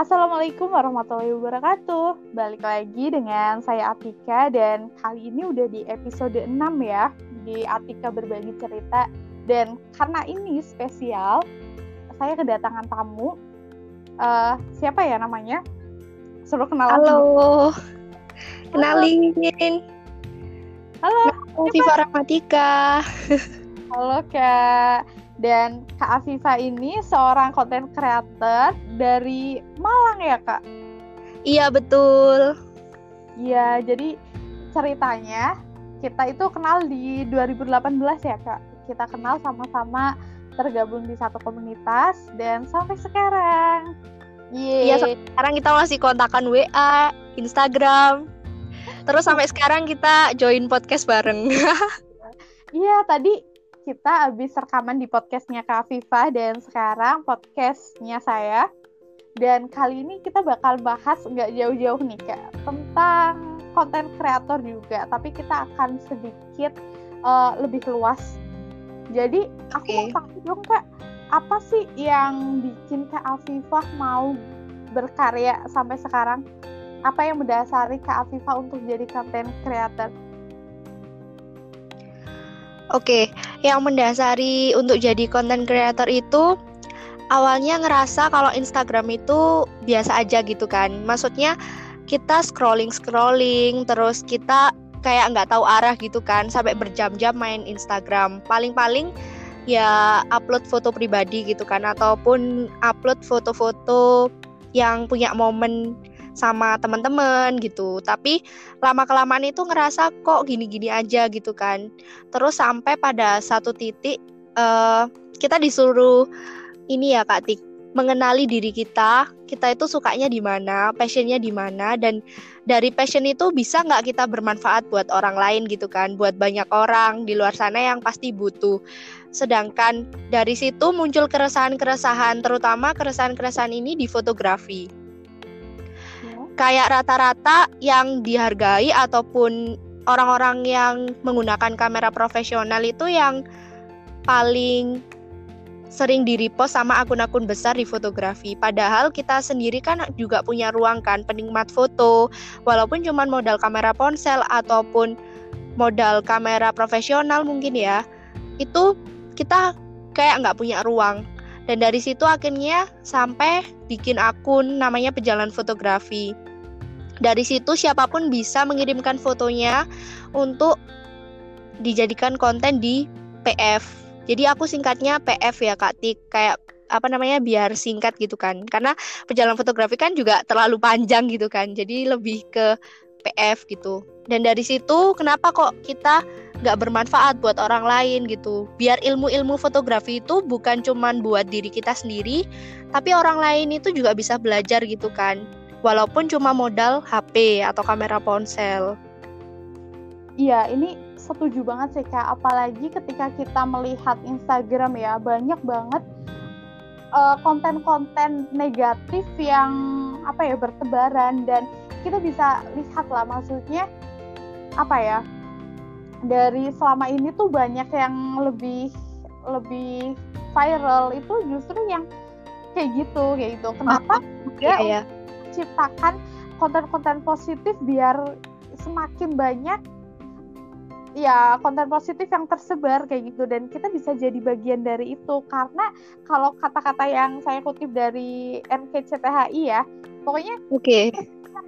Assalamualaikum warahmatullahi wabarakatuh. Balik lagi dengan saya Atika dan kali ini udah di episode 6 ya di Atika berbagi cerita dan karena ini spesial saya kedatangan tamu uh, siapa ya namanya? Suruh kenalan. Halo. Kenalin. Halo. Viva Rahmatika. Halo Kak. Dan Kak Afifa ini seorang konten creator dari Malang ya Kak? Iya betul. Iya, jadi ceritanya kita itu kenal di 2018 ya Kak. Kita kenal sama-sama tergabung di satu komunitas dan sampai sekarang. Iya, sekarang kita masih kontakan WA, Instagram. Terus sampai sekarang kita join podcast bareng. Iya, tadi kita habis rekaman di podcastnya Kak Viva dan sekarang podcastnya saya. Dan kali ini kita bakal bahas nggak jauh-jauh nih Kak tentang konten kreator juga, tapi kita akan sedikit uh, lebih luas. Jadi aku okay. mau tanya dong Kak, apa sih yang bikin Kak Afifah mau berkarya sampai sekarang? Apa yang mendasari Kak Afifah untuk jadi konten kreator? Oke, yang mendasari untuk jadi content creator itu awalnya ngerasa kalau Instagram itu biasa aja gitu kan. Maksudnya kita scrolling scrolling terus kita kayak nggak tahu arah gitu kan sampai berjam-jam main Instagram. Paling-paling ya upload foto pribadi gitu kan ataupun upload foto-foto yang punya momen sama teman-teman gitu. Tapi lama kelamaan itu ngerasa kok gini-gini aja gitu kan. Terus sampai pada satu titik uh, kita disuruh ini ya kak Tik mengenali diri kita. Kita itu sukanya di mana passionnya di mana dan dari passion itu bisa nggak kita bermanfaat buat orang lain gitu kan? Buat banyak orang di luar sana yang pasti butuh. Sedangkan dari situ muncul keresahan-keresahan terutama keresahan-keresahan ini di fotografi kayak rata-rata yang dihargai ataupun orang-orang yang menggunakan kamera profesional itu yang paling sering di repost sama akun-akun besar di fotografi. Padahal kita sendiri kan juga punya ruang kan penikmat foto, walaupun cuma modal kamera ponsel ataupun modal kamera profesional mungkin ya, itu kita kayak nggak punya ruang. Dan dari situ akhirnya sampai bikin akun namanya Pejalan Fotografi. Dari situ siapa pun bisa mengirimkan fotonya untuk dijadikan konten di PF. Jadi aku singkatnya PF ya Kak Tik, kayak apa namanya biar singkat gitu kan. Karena perjalanan fotografi kan juga terlalu panjang gitu kan. Jadi lebih ke PF gitu. Dan dari situ kenapa kok kita nggak bermanfaat buat orang lain gitu. Biar ilmu-ilmu fotografi itu bukan cuman buat diri kita sendiri, tapi orang lain itu juga bisa belajar gitu kan walaupun cuma modal HP atau kamera ponsel. Iya, ini setuju banget sih Kak. Apalagi ketika kita melihat Instagram ya, banyak banget eh, konten-konten negatif yang apa ya bertebaran. Dan kita bisa lihat lah maksudnya apa ya dari selama ini tuh banyak yang lebih lebih viral. Itu justru yang kayak gitu kayak gitu. Kenapa? Ya, ya ciptakan konten-konten positif biar semakin banyak ya konten positif yang tersebar kayak gitu. Dan kita bisa jadi bagian dari itu. Karena kalau kata-kata yang saya kutip dari NKCTHI ya pokoknya oke. okay.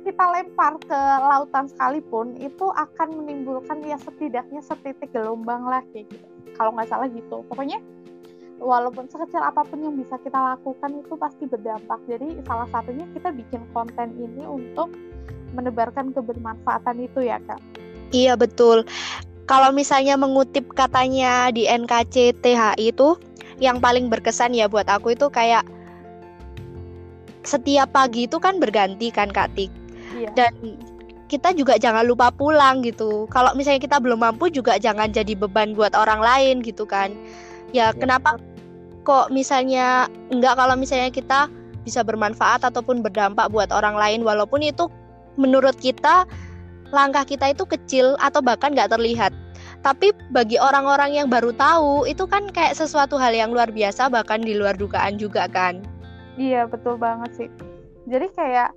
kita lempar ke lautan sekalipun itu akan menimbulkan ya setidaknya setitik gelombang lah kayak gitu. Kalau nggak salah gitu. Pokoknya walaupun sekecil apa pun yang bisa kita lakukan itu pasti berdampak. Jadi salah satunya kita bikin konten ini untuk menebarkan kebermanfaatan itu ya kak. Iya betul. Kalau misalnya mengutip katanya di NKCTHI itu yang paling berkesan ya buat aku itu kayak setiap pagi itu kan berganti kan Kak Tik. Iya. Dan kita juga jangan lupa pulang gitu. Kalau misalnya kita belum mampu juga jangan jadi beban buat orang lain gitu kan. Ya, ya kenapa kok misalnya enggak kalau misalnya kita bisa bermanfaat ataupun berdampak buat orang lain walaupun itu menurut kita langkah kita itu kecil atau bahkan nggak terlihat. Tapi bagi orang-orang yang baru tahu itu kan kayak sesuatu hal yang luar biasa bahkan di luar dugaan juga kan. Iya betul banget sih. Jadi kayak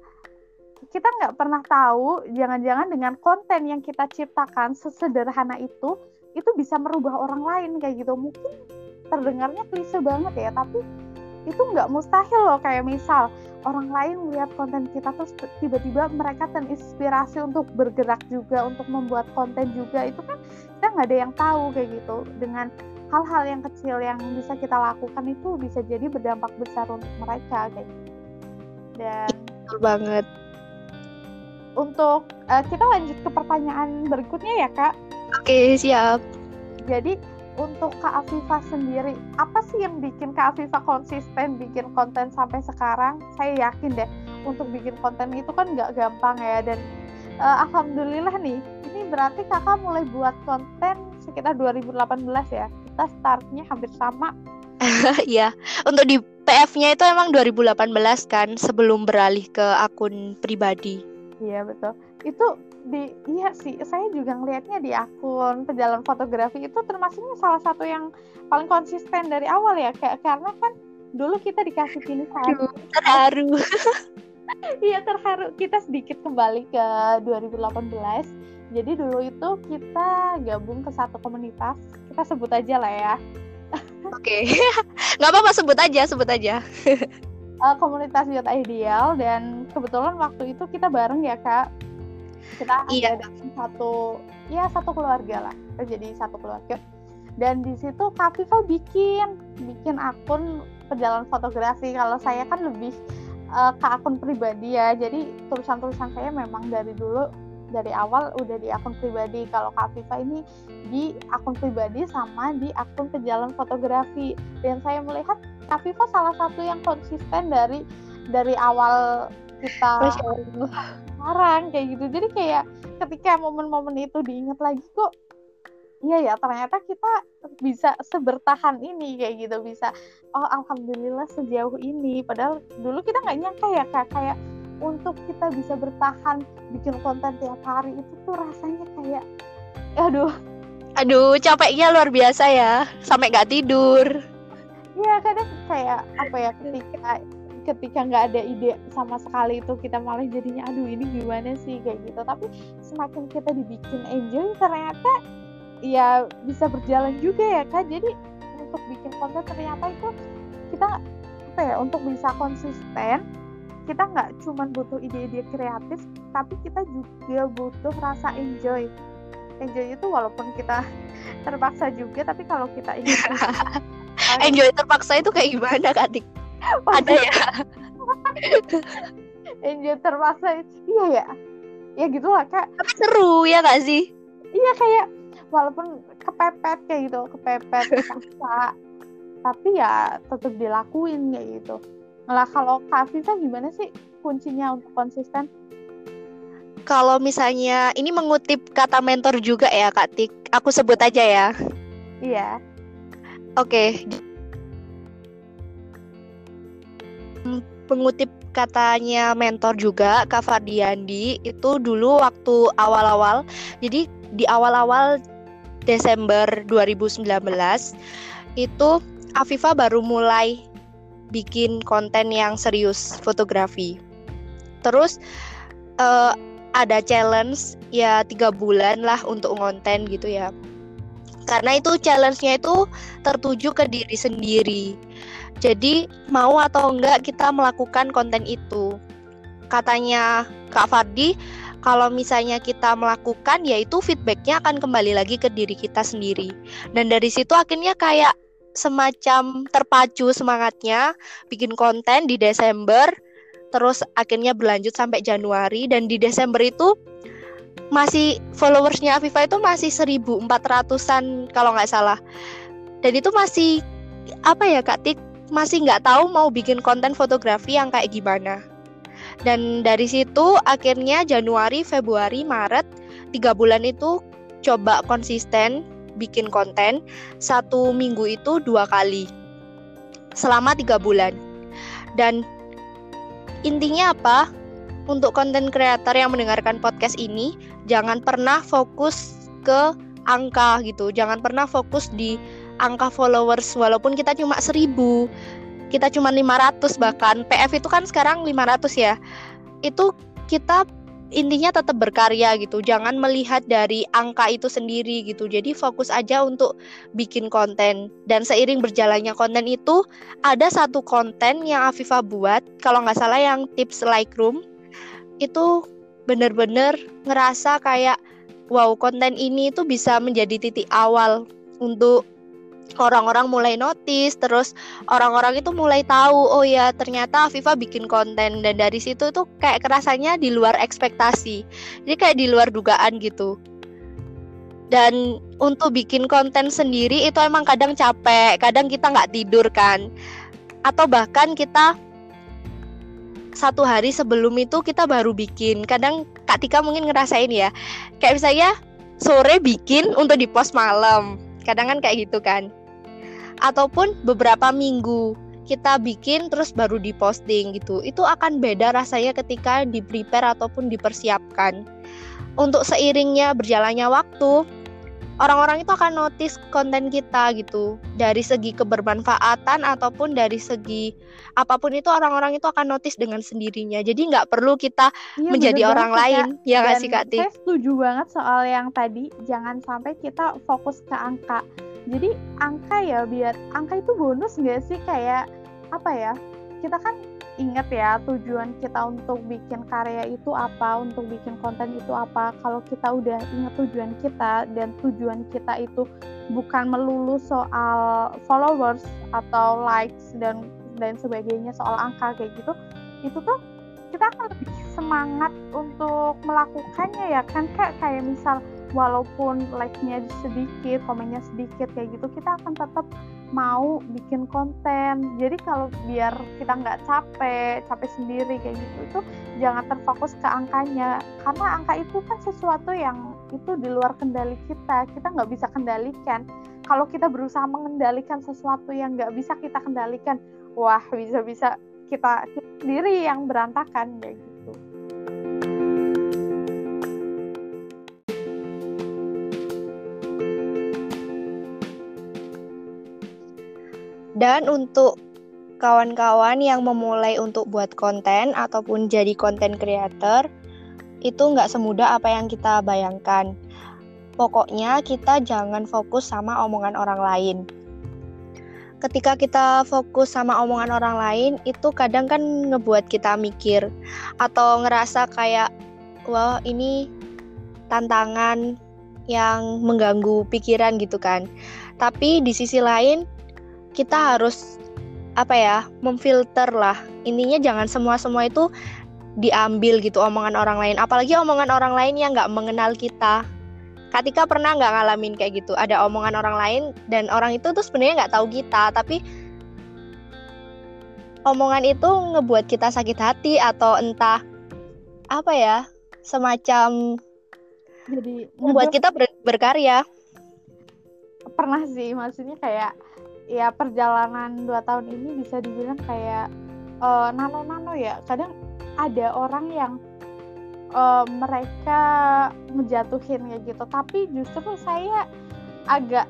kita nggak pernah tahu jangan-jangan dengan konten yang kita ciptakan sesederhana itu itu bisa merubah orang lain kayak gitu. Mungkin terdengarnya klise banget ya tapi itu nggak mustahil loh kayak misal orang lain melihat konten kita terus tiba-tiba mereka terinspirasi untuk bergerak juga untuk membuat konten juga itu kan kita nggak ada yang tahu kayak gitu. Dengan hal-hal yang kecil yang bisa kita lakukan itu bisa jadi berdampak besar untuk mereka kayak gitu. Dan betul banget. untuk uh, kita lanjut ke pertanyaan berikutnya ya kak. Oke siap. Jadi untuk Kak Afifa sendiri, apa sih yang bikin Kak Afifa konsisten bikin konten sampai sekarang? Saya yakin deh, untuk bikin konten itu kan nggak gampang ya. Dan uh, alhamdulillah nih, ini berarti kakak mulai buat konten sekitar 2018 ya. Kita startnya hampir sama. Iya, untuk di PF-nya itu emang 2018 kan, sebelum beralih ke akun pribadi. Iya betul. Itu di iya sih saya juga ngelihatnya di akun pejalan fotografi itu termasuknya salah satu yang paling konsisten dari awal ya kayak karena kan dulu kita dikasih pilihan terharu. Iya terharu. Kita sedikit kembali ke 2018 jadi dulu itu kita gabung ke satu komunitas. Kita sebut aja lah ya. Oke. Okay. nggak apa-apa sebut aja sebut aja. Uh, komunitas Youth Ideal dan kebetulan waktu itu kita bareng ya kak kita iya. ada satu ya satu keluarga lah. Kita jadi satu keluarga. Dan di situ Kak Viva bikin bikin akun perjalanan fotografi. Kalau saya kan lebih uh, ke akun pribadi ya. Jadi tulisan-tulisan saya memang dari dulu dari awal udah di akun pribadi. Kalau Kak Viva ini di akun pribadi sama di akun pejalan fotografi. Dan saya melihat Kak Viva salah satu yang konsisten dari dari awal kita sekarang kayak gitu. Jadi kayak ketika momen-momen itu diingat lagi kok iya ya ternyata kita bisa sebertahan ini kayak gitu. Bisa oh alhamdulillah sejauh ini. Padahal dulu kita nggak nyangka ya kak kayak untuk kita bisa bertahan bikin konten tiap hari itu tuh rasanya kayak aduh. Aduh capeknya luar biasa ya sampai nggak tidur. Iya kadang kayak apa ya ketika ketika nggak ada ide sama sekali itu kita malah jadinya aduh ini gimana sih? Kayak gitu. Tapi semakin kita dibikin enjoy ternyata ya bisa berjalan juga ya kak. Jadi untuk bikin konten ternyata itu kita apa ya untuk bisa konsisten kita nggak cuma butuh ide-ide kreatif tapi kita juga butuh rasa enjoy. Enjoy itu walaupun kita terpaksa juga tapi kalau kita ingin enjoy terpaksa itu kayak gimana kak Dik? Ada ya? Enjoy terpaksa. Iya ya. Ya gitu lah kak. Tapi seru ya gak sih? Iya kayak walaupun kepepet kayak gitu kepepet paksa tapi ya tetap dilakuin kayak gitu. Lah kalau kak Viva gimana sih kuncinya untuk konsisten? Kalau misalnya ini mengutip kata mentor juga ya Kak Tik, aku sebut aja ya. Iya. Oke, okay pengutip katanya mentor juga Kak Fardiandi itu dulu waktu awal-awal. Jadi di awal-awal Desember 2019 itu Afifa baru mulai bikin konten yang serius fotografi. Terus uh, ada challenge ya tiga bulan lah untuk ngonten gitu ya. Karena itu challenge-nya itu tertuju ke diri sendiri jadi mau atau enggak kita melakukan konten itu. Katanya Kak Fardi, kalau misalnya kita melakukan yaitu feedbacknya akan kembali lagi ke diri kita sendiri. Dan dari situ akhirnya kayak semacam terpacu semangatnya bikin konten di Desember terus akhirnya berlanjut sampai Januari dan di Desember itu masih followersnya Afifa itu masih 1400-an kalau nggak salah dan itu masih apa ya Kak Tik masih nggak tahu mau bikin konten fotografi yang kayak gimana. Dan dari situ akhirnya Januari, Februari, Maret tiga bulan itu coba konsisten bikin konten satu minggu itu dua kali selama tiga bulan. Dan intinya apa? Untuk konten kreator yang mendengarkan podcast ini, jangan pernah fokus ke angka gitu. Jangan pernah fokus di angka followers walaupun kita cuma seribu kita cuma 500 bahkan PF itu kan sekarang 500 ya itu kita intinya tetap berkarya gitu jangan melihat dari angka itu sendiri gitu jadi fokus aja untuk bikin konten dan seiring berjalannya konten itu ada satu konten yang Afifa buat kalau nggak salah yang tips Lightroom itu bener-bener ngerasa kayak wow konten ini tuh bisa menjadi titik awal untuk orang-orang mulai notice terus orang-orang itu mulai tahu oh ya ternyata Viva bikin konten. Dan dari situ tuh kayak kerasanya di luar ekspektasi. Jadi kayak di luar dugaan gitu. Dan untuk bikin konten sendiri itu emang kadang capek kadang kita nggak tidur kan. Atau bahkan kita satu hari sebelum itu kita baru bikin. Kadang Kak Tika mungkin ngerasain ya. Kayak misalnya sore bikin untuk di post malam kadang kan kayak gitu kan. Ataupun beberapa minggu kita bikin terus baru diposting gitu itu akan beda rasanya ketika di prepare ataupun dipersiapkan. Untuk seiringnya berjalannya waktu orang-orang itu akan notice konten kita gitu. Dari segi kebermanfaatan ataupun dari segi apa pun itu orang-orang itu akan notice dengan sendirinya. Jadi nggak perlu kita iya, menjadi orang lain. Ya nggak sih kak Saya setuju banget soal yang tadi. Jangan sampai kita fokus ke angka. Jadi angka ya biar angka itu bonus nggak sih? Kayak apa ya? Kita kan ingat ya tujuan kita untuk bikin karya itu apa, untuk bikin konten itu apa. Kalau kita udah ingat tujuan kita dan tujuan kita itu bukan melulu soal followers atau likes dan dan sebagainya soal angka kayak gitu, itu tuh kita akan lebih semangat untuk melakukannya ya kan kak kayak misal walaupun like-nya sedikit, komennya sedikit kayak gitu, kita akan tetap mau bikin konten. Jadi kalau biar kita nggak capek capek sendiri kayak gitu itu jangan terfokus ke angkanya. Karena angka itu kan sesuatu yang itu di luar kendali kita. Kita nggak bisa kendalikan. Kalau kita berusaha mengendalikan sesuatu yang nggak bisa kita kendalikan wah bisa-bisa kita, kita sendiri yang berantakan kayak gitu Dan untuk kawan-kawan yang memulai untuk buat konten ataupun jadi konten creator, itu nggak semudah apa yang kita bayangkan. Pokoknya kita jangan fokus sama omongan orang lain. Ketika kita fokus sama omongan orang lain, itu kadang kan ngebuat kita mikir atau ngerasa kayak, wah ini tantangan yang mengganggu pikiran gitu kan. Tapi di sisi lain, kita harus apa ya memfilter lah. Intinya jangan semua semua itu diambil gitu omongan orang lain. Apalagi omongan orang lain yang nggak mengenal kita. Katika pernah nggak ngalamin kayak gitu? Ada omongan orang lain dan orang itu tuh sebenarnya nggak tahu kita tapi omongan itu ngebuat kita sakit hati atau entah apa ya semacam jadi membuat kita ber berkarya. Pernah sih maksudnya kayak ya perjalanan dua tahun ini bisa dibilang kayak uh, nano-nano ya. Kadang ada orang yang uh, mereka ngejatuhin kayak gitu. Tapi justru saya agak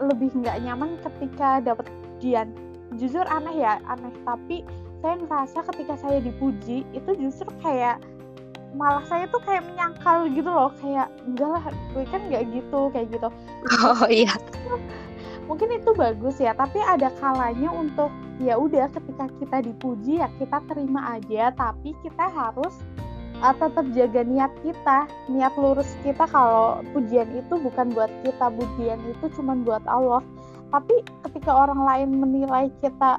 lebih nggak nyaman ketika dapat pujian jujur aneh ya aneh. Tapi saya merasa ketika saya dipuji itu justru kayak malah saya tuh kayak menyangkal gitu loh. Kayak enggak lah gue kan nggak gitu kayak gitu. Oh iya mungkin itu bagus ya tapi ada kalanya untuk ya udah ketika kita dipuji ya kita terima aja tapi kita harus uh, tetap jaga niat kita. Niat lurus kita kalau pujian itu bukan buat kita pujian itu cuma buat Allah. Tapi ketika orang lain menilai kita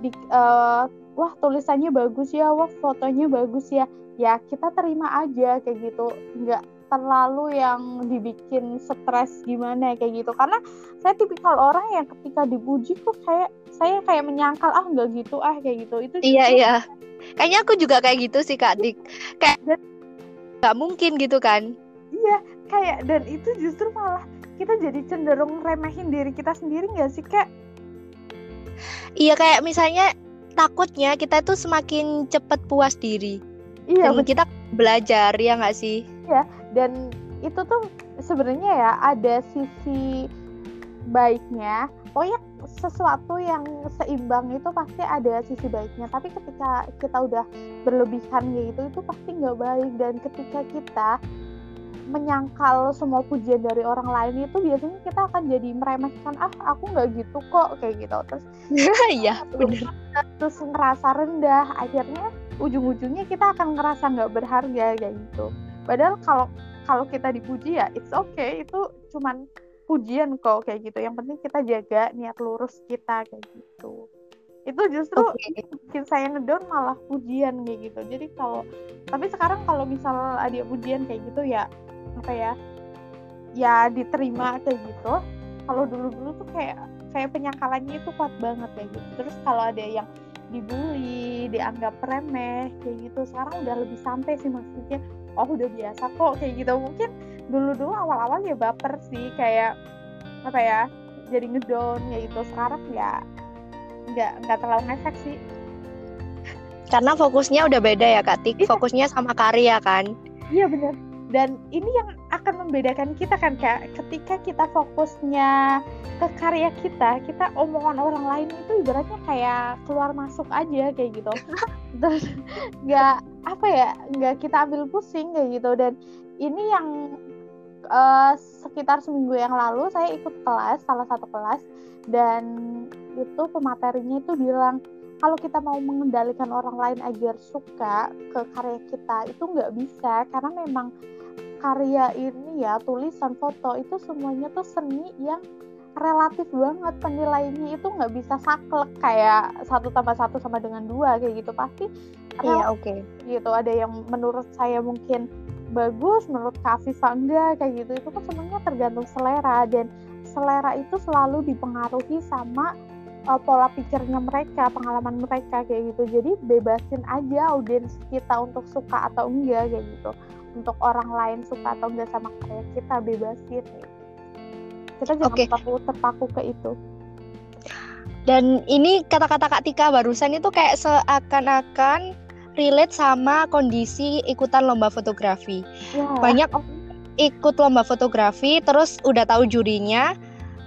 di, uh, wah tulisannya bagus ya wah fotonya bagus ya ya kita terima aja kayak gitu. Nggak terlalu yang dibikin stres gimana kayak gitu. Karena saya tipikal orang yang ketika dipuji tuh kayak saya kayak menyangkal ah nggak gitu ah kayak gitu. Itu iya iya. Kayaknya aku juga kayak gitu sih kak dik. Kayak nggak mungkin gitu kan? Iya kayak dan itu justru malah kita jadi cenderung remehin diri kita sendiri nggak sih kak? Iya kayak misalnya takutnya kita tuh semakin cepet puas diri. Iya dan kita belajar ya nggak sih? Iya dan itu tuh sebenarnya ya ada sisi baiknya. Pokoknya sesuatu yang seimbang itu pasti ada sisi baiknya. Tapi ketika kita udah berlebihan gitu itu pasti nggak baik. Dan ketika kita menyangkal semua pujian dari orang lain itu biasanya kita akan jadi meremehkan ah aku nggak gitu kok kayak gitu. Terus iya benar terus ngerasa rendah. Akhirnya ujung-ujungnya kita akan ngerasa nggak berharga kayak gitu padahal kalau kalau kita dipuji ya it's okay. Itu cuman pujian kok kayak gitu. Yang penting kita jaga niat lurus kita kayak gitu. Itu justru okay. bikin saya ngedown malah pujian kayak gitu. Jadi kalau tapi sekarang kalau misal ada pujian kayak gitu ya apa ya ya diterima kayak gitu. Kalau dulu dulu tuh kayak kayak penyangkalannya itu kuat banget kayak gitu. Terus kalau ada yang dibully dianggap remeh kayak gitu. Sekarang udah lebih santai sih maksudnya oh udah biasa kok kayak gitu. Mungkin dulu dulu awal awal ya baper sih kayak apa ya jadi ngedown ya itu sekarang ya nggak nggak terlalu ngefek sih. Karena fokusnya udah beda ya kak Tik. Iya. fokusnya sama karya kan? Iya bener. Dan ini yang akan membedakan kita kan kak? Ketika kita fokusnya ke karya kita kita omongan orang lain itu ibaratnya kayak keluar masuk aja kayak gitu. Terus nggak apa ya nggak kita ambil pusing kayak gitu. Dan ini yang uh, sekitar seminggu yang lalu saya ikut kelas salah satu kelas dan itu pematerinya itu bilang kalau kita mau mengendalikan orang lain agar suka ke karya kita itu nggak bisa. Karena memang karya ini ya tulisan foto itu semuanya tuh seni yang relatif banget penilaiannya itu nggak bisa saklek kayak satu tambah satu sama dengan dua kayak gitu. Pasti iya oke. okay. gitu ada yang menurut saya mungkin bagus menurut Kavi enggak kayak gitu. Itu kan semuanya tergantung selera dan selera itu selalu dipengaruhi sama uh, pola pikirnya mereka pengalaman mereka kayak gitu. Jadi bebasin aja audiens kita untuk suka atau enggak kayak gitu. Untuk orang lain suka atau enggak sama karya kita bebasin kita jangan okay. terpaku terpaku ke itu dan ini kata-kata Kak Tika barusan itu kayak seakan-akan relate sama kondisi ikutan lomba fotografi. Ya. Banyak ikut lomba fotografi terus udah tahu jurinya,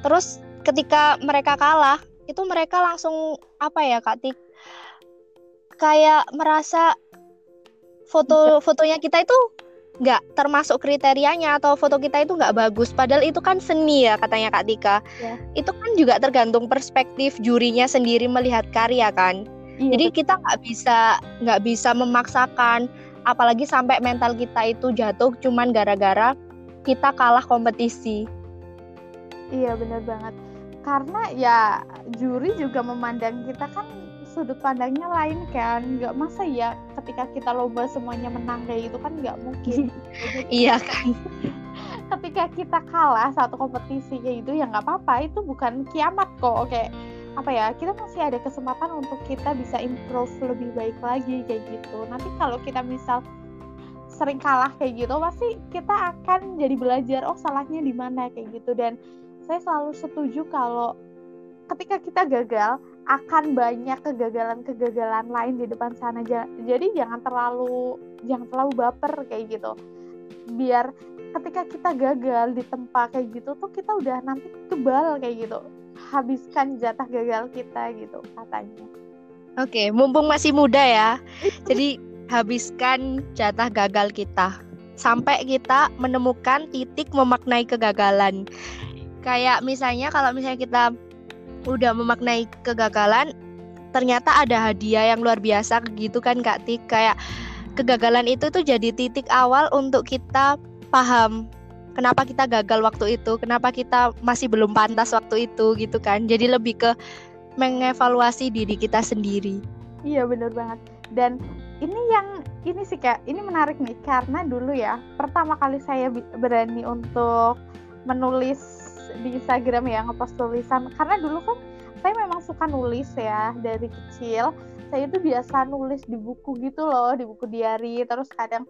terus ketika mereka kalah, itu mereka langsung apa ya Kak Tik? Kayak merasa foto fotonya kita itu nggak termasuk kriterianya atau foto kita itu nggak bagus. Padahal itu kan seni ya katanya Kak Tika. Ya. itu kan juga tergantung perspektif jurinya sendiri melihat karya kan. Iya, jadi kita nggak bisa nggak bisa memaksakan apalagi sampai mental kita itu jatuh cuman gara-gara kita kalah kompetisi. Iya benar banget. Karena ya juri juga memandang kita kan sudut pandangnya lain kan. Nggak masa ya ketika kita lomba semuanya menang kayak gitu kan nggak mungkin. Iya kan. Ketika kita kalah satu kompetisi kayak gitu ya nggak apa-apa. Itu bukan kiamat kok. Oke apa ya kita masih ada kesempatan untuk kita bisa improve lebih baik lagi kayak gitu. Nanti kalau kita misal sering kalah kayak gitu pasti kita akan jadi belajar oh salahnya di mana? kayak gitu. Dan saya selalu setuju kalau ketika kita gagal akan banyak kegagalan-kegagalan lain di depan sana. Jadi jangan terlalu jangan terlalu baper kayak gitu. Biar ketika kita gagal di tempat kayak gitu tuh kita udah nanti kebal kayak gitu. Habiskan jatah gagal kita gitu katanya. Oke mumpung masih muda ya. Jadi habiskan jatah gagal kita. Sampai kita menemukan titik memaknai kegagalan. Kayak misalnya kalau misalnya kita udah memaknai kegagalan ternyata ada hadiah yang luar biasa gitu kan Kak Tik. Kayak kegagalan itu tuh jadi titik awal untuk kita paham kenapa kita gagal waktu itu kenapa kita masih belum pantas waktu itu gitu kan. Jadi lebih ke mengevaluasi diri kita sendiri. Iya bener banget. Dan ini yang ini sih kak ini menarik nih. Karena dulu ya pertama kali saya berani untuk menulis di Instagram ya ngepost tulisan. Karena dulu kan saya memang suka nulis ya dari kecil. Saya itu biasa nulis di buku gitu loh di buku diary. Terus kadang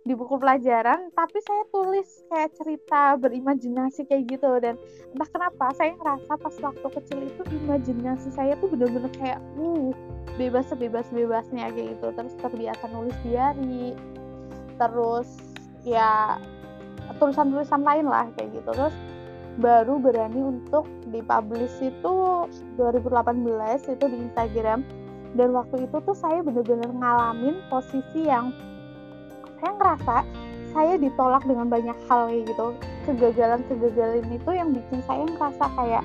di buku pelajaran tapi saya tulis kayak cerita berimajinasi kayak gitu. Dan entah kenapa saya ngerasa pas waktu kecil itu imajinasi saya tuh bener-bener kayak uh bebas sebebas bebasnya kayak gitu. Terus terbiasa nulis diary. Terus ya tulisan-tulisan lain lah kayak gitu. Terus baru berani untuk dipublish itu 2018 itu di Instagram. Dan waktu itu tuh saya bener-bener ngalamin posisi yang saya ngerasa saya ditolak dengan banyak hal kayak gitu. Kegagalan-kegagalan itu yang bikin saya ngerasa kayak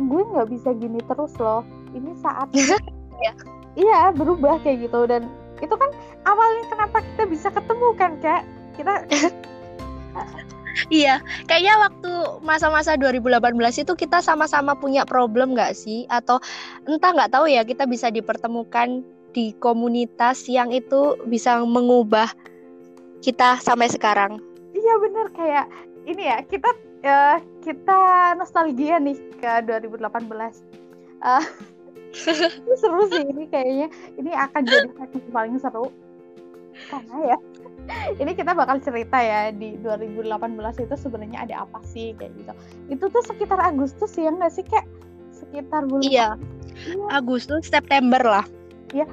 gue nggak bisa gini terus loh. Ini saatnya ya. iya berubah kayak gitu. Dan itu kan awalnya kenapa kita bisa ketemu kan kak? Kita Iya, kayaknya waktu masa-masa 2018 itu kita sama-sama punya problem nggak sih? Atau entah nggak tahu ya kita bisa dipertemukan di komunitas yang itu bisa mengubah kita sampai sekarang. Iya bener kayak ini ya kita uh, kita nostalgia nih ke 2018. Uh, seru sih ini kayaknya ini akan jadi paling seru karena ya ini kita bakal cerita ya di 2018 itu sebenarnya ada apa sih kayak gitu. Itu tuh sekitar Agustus ya nggak sih kayak sekitar bulan iya. iya. Agustus September lah. Ya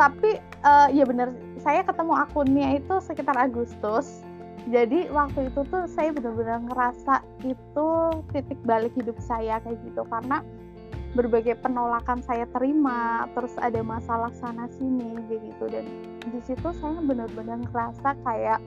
tapi uh, ya bener saya ketemu akunnya itu sekitar Agustus. Jadi waktu itu tuh saya benar-benar ngerasa itu titik balik hidup saya kayak gitu. Karena berbagai penolakan saya terima terus ada masalah sana sini gitu. Dan di situ saya benar-benar ngerasa kayak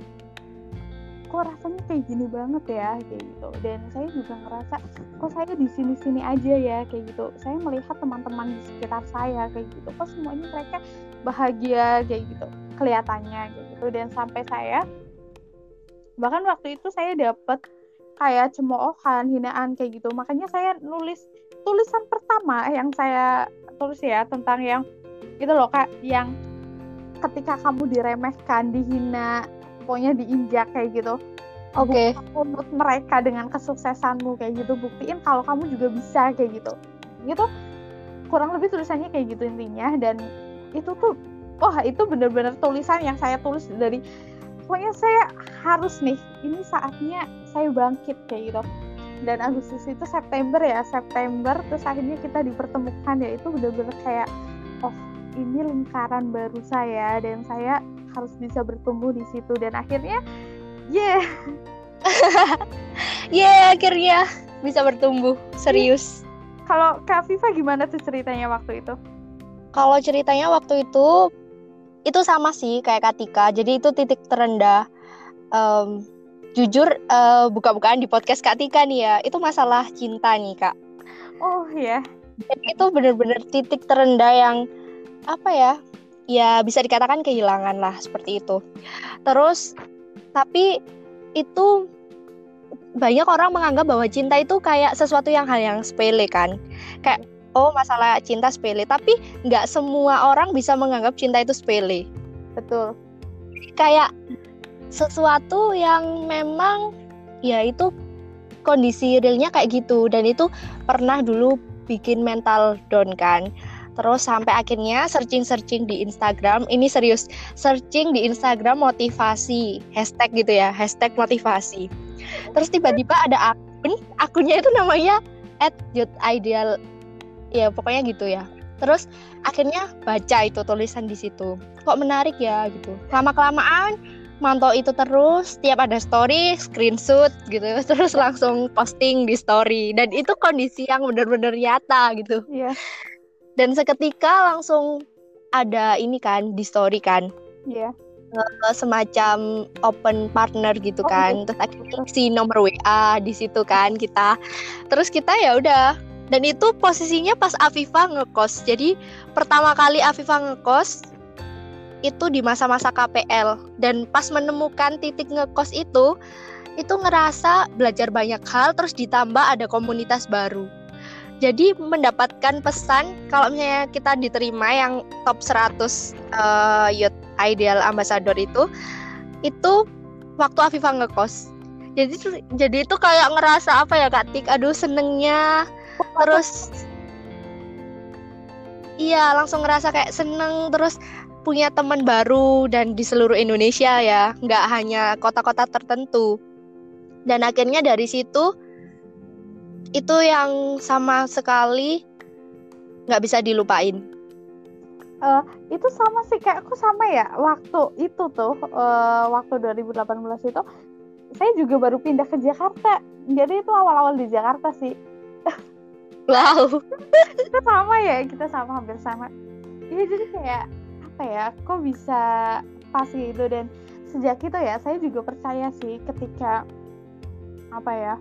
kok rasanya kayak gini banget ya? Kayak gitu. Dan saya juga ngerasa kok saya di sini sini aja ya? Kayak gitu. Saya melihat teman-teman di sekitar saya kayak gitu. Kok semuanya mereka bahagia kayak gitu. Kelihatannya kayak gitu. Dan sampai saya bahkan waktu itu saya dapat kayak cemoohan hinaan kayak gitu. Makanya saya nulis tulisan pertama yang saya tulis ya tentang yang itu loh kak yang ketika kamu diremehkan dihina pokoknya diinjak kayak gitu. Oke. Okay. mereka dengan kesuksesanmu kayak gitu. Buktiin kalau kamu juga bisa kayak gitu. Gitu. Kurang lebih tulisannya kayak gitu intinya. Dan itu tuh wah itu bener-bener tulisan yang saya tulis dari pokoknya saya harus nih ini saatnya saya bangkit kayak gitu. Dan Agustus itu September ya September terus akhirnya kita dipertemukan ya itu bener-bener kayak oh ini lingkaran baru saya dan saya harus bisa bertumbuh di situ dan akhirnya yeah. Yeah akhirnya bisa bertumbuh serius. Kalau Kak Viva gimana tuh ceritanya waktu itu? Kalau ceritanya waktu itu itu sama sih kayak Katika jadi itu titik terendah. Um, jujur uh, buka-bukaan di podcast Kak Tika nih ya, itu masalah cinta nih Kak. Oh ya. Jadi itu bener-bener titik terendah yang apa ya? Ya bisa dikatakan kehilangan lah seperti itu. Terus tapi itu banyak orang menganggap bahwa cinta itu kayak sesuatu yang hal yang sepele kan. Kayak oh masalah cinta sepele, tapi nggak semua orang bisa menganggap cinta itu sepele. Betul. Kayak sesuatu yang memang ya itu kondisi realnya kayak gitu dan itu pernah dulu bikin mental down kan terus sampai akhirnya searching-searching di Instagram ini serius searching di Instagram motivasi hashtag gitu ya hashtag motivasi. Terus tiba-tiba ada akun akunnya itu namanya at ideal ya pokoknya gitu ya. Terus akhirnya baca itu tulisan di situ kok menarik ya gitu. Lama kelamaan mantau itu terus setiap ada story screenshot gitu terus langsung posting di story. Dan itu kondisi yang benar-benar nyata gitu. Yeah. Dan seketika langsung ada ini kan di story kan yeah. Iya. semacam open partner gitu oh, kan gitu. terus akhirnya si nomor WA di situ kan kita terus kita ya udah dan itu posisinya pas Afifa ngekos jadi pertama kali Afifa ngekos itu di masa-masa KPL dan pas menemukan titik ngekos itu itu ngerasa belajar banyak hal terus ditambah ada komunitas baru. Jadi mendapatkan pesan kalau misalnya kita diterima yang top 100 uh, eh, Youth Ideal Ambassador itu itu waktu Afifah ngekos. Jadi jadi itu kayak ngerasa apa ya Kak Tik, aduh senengnya terus Iya, langsung ngerasa kayak seneng terus punya teman baru dan di seluruh Indonesia ya, nggak hanya kota-kota tertentu. Dan akhirnya dari situ itu yang sama sekali nggak bisa dilupain. Uh, itu sama sih kayak aku sama ya waktu itu tuh uh, waktu 2018 itu saya juga baru pindah ke Jakarta. Jadi itu awal-awal di Jakarta sih. Wow. Kita sama ya kita sama hampir sama. Ya jadi kayak apa ya kok bisa pas gitu. Dan sejak itu ya saya juga percaya sih ketika apa ya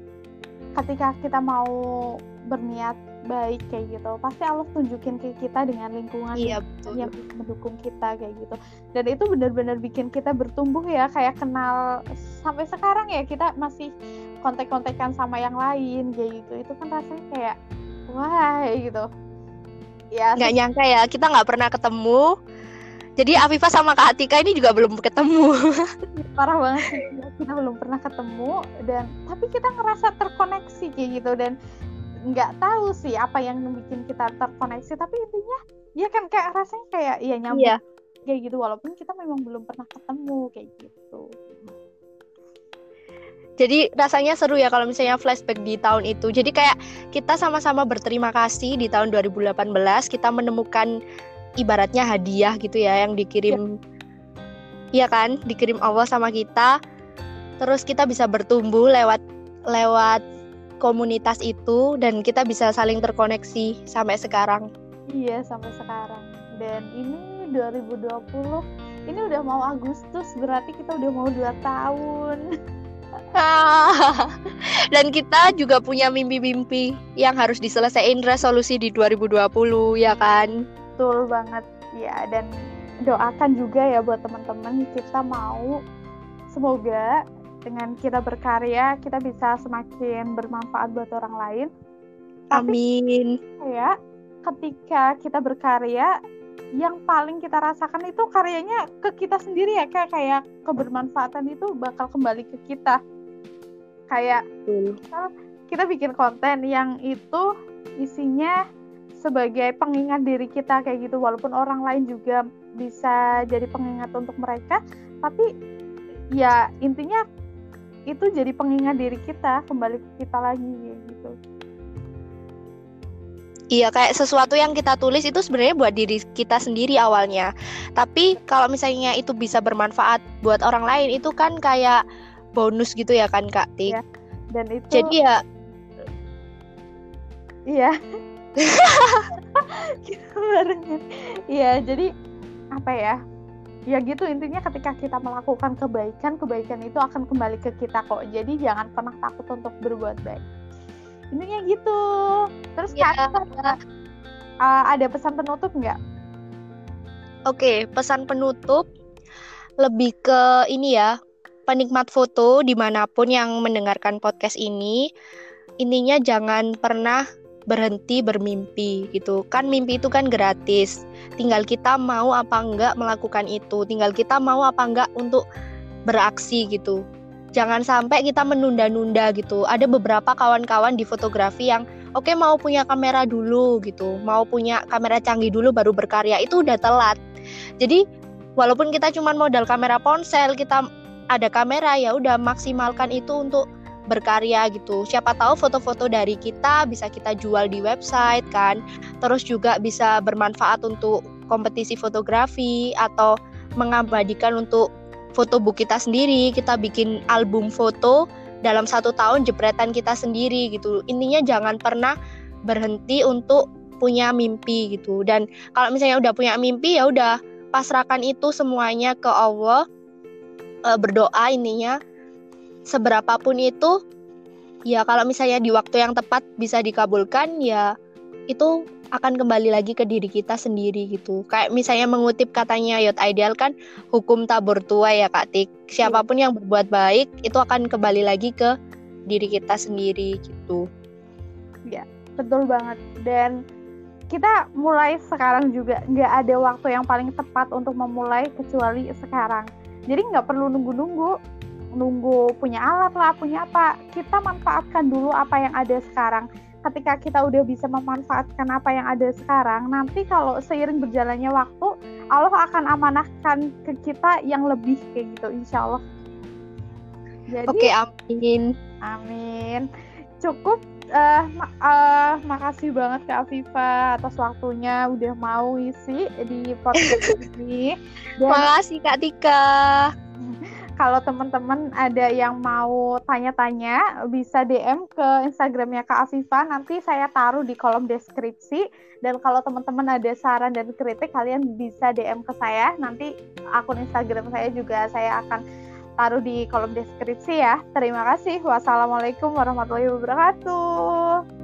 ketika kita mau berniat baik kayak gitu pasti Allah tunjukin ke kita dengan lingkungan iya, betul. yang mendukung kita kayak gitu. Dan itu benar-benar bikin kita bertumbuh ya kayak kenal sampai sekarang ya kita masih kontek-kontekan sama yang lain kayak gitu. Itu kan rasanya kayak wah gitu. Ya nggak nyangka ya kita nggak pernah ketemu jadi Afifa sama Kak Atika ini juga belum ketemu. Parah banget sih. Kita belum pernah ketemu dan tapi kita ngerasa terkoneksi kayak gitu dan nggak tahu sih apa yang bikin kita terkoneksi tapi intinya ya kan kayak rasanya kayak ya nyambung iya. kayak gitu walaupun kita memang belum pernah ketemu kayak gitu jadi rasanya seru ya kalau misalnya flashback di tahun itu jadi kayak kita sama-sama berterima kasih di tahun 2018 kita menemukan ibaratnya hadiah gitu ya yang dikirim ya. Iya kan dikirim Allah sama kita terus kita bisa bertumbuh lewat lewat komunitas itu dan kita bisa saling terkoneksi sampai sekarang. Iya, sampai sekarang. Dan ini 2020, ini udah mau Agustus, berarti kita udah mau dua tahun. dan kita juga punya mimpi-mimpi yang harus diselesaikan resolusi di 2020 ya kan? Betul banget. Ya, dan doakan juga ya buat teman-teman kita mau semoga dengan kita berkarya kita bisa semakin bermanfaat buat orang lain. Amin. Ya, ketika kita berkarya yang paling kita rasakan itu karyanya ke kita sendiri ya kayak kayak kebermanfaatan itu bakal kembali ke kita kayak hmm. kita bikin konten yang itu isinya sebagai pengingat diri kita kayak gitu walaupun orang lain juga bisa jadi pengingat untuk mereka tapi ya intinya itu jadi pengingat diri kita kembali ke kita lagi gitu Iya kayak sesuatu yang kita tulis itu sebenarnya buat diri kita sendiri awalnya. Tapi kalau misalnya itu bisa bermanfaat buat orang lain itu kan kayak bonus gitu ya kan Kak Tik. Ya, dan itu Jadi ya Iya. Iya, jadi apa ya? ya gitu intinya ketika kita melakukan kebaikan kebaikan itu akan kembali ke kita kok. Jadi jangan pernah takut untuk berbuat baik. Intinya gitu. Terus ya. kak uh, ada pesan penutup nggak? Oke pesan penutup lebih ke ini ya penikmat foto di mana pun yang mendengarkan podcast ini intinya jangan pernah berhenti bermimpi gitu. Kan mimpi itu kan gratis. Tinggal kita mau apa enggak melakukan itu. Tinggal kita mau apa enggak untuk beraksi gitu. Jangan sampai kita menunda-nunda gitu. Ada beberapa kawan-kawan di fotografi yang oke okay, mau punya kamera dulu gitu. Mau punya kamera canggih dulu baru berkarya. Itu udah telat. Jadi walaupun kita cuma modal kamera ponsel kita ada kamera ya udah maksimalkan itu untuk berkarya gitu. Siapa tahu foto-foto dari kita bisa kita jual di website kan. Terus juga bisa bermanfaat untuk kompetisi fotografi atau mengabadikan untuk foto book kita sendiri. Kita bikin album foto dalam satu tahun jepretan kita sendiri gitu. Intinya jangan pernah berhenti untuk punya mimpi gitu. Dan kalau misalnya udah punya mimpi ya udah pasrahkan itu semuanya ke Allah. E, berdoa ininya seberapapun itu ya kalau misalnya di waktu yang tepat bisa dikabulkan ya itu akan kembali lagi ke diri kita sendiri gitu. Kayak misalnya mengutip katanya Yot Ideal kan hukum tabur tua ya Kak Tik. Siapa pun yang berbuat baik itu akan kembali lagi ke diri kita sendiri gitu. Ya, betul banget. Dan kita mulai sekarang juga nggak ada waktu yang paling tepat untuk memulai kecuali sekarang. Jadi nggak perlu nunggu-nunggu nunggu punya alat lah, punya apa. Kita manfaatkan dulu apa yang ada sekarang. Ketika kita udah bisa memanfaatkan apa yang ada sekarang, nanti kalau seiring berjalannya waktu, Allah akan amanahkan ke kita yang lebih kayak gitu, insya Allah. Jadi, Oke, amin. Amin. Cukup uh, uh, makasih banget Kak Afifa atas waktunya udah mau isi di podcast ini. Dan, makasih Kak Tika. Kalau teman-teman ada yang mau tanya-tanya bisa DM ke Instagramnya Kak Afifa nanti saya taruh di kolom deskripsi. Dan kalau teman-teman ada saran dan kritik kalian bisa DM ke saya. Nanti akun Instagram saya juga saya akan taruh di kolom deskripsi ya. Terima kasih. Wassalamualaikum warahmatullahi wabarakatuh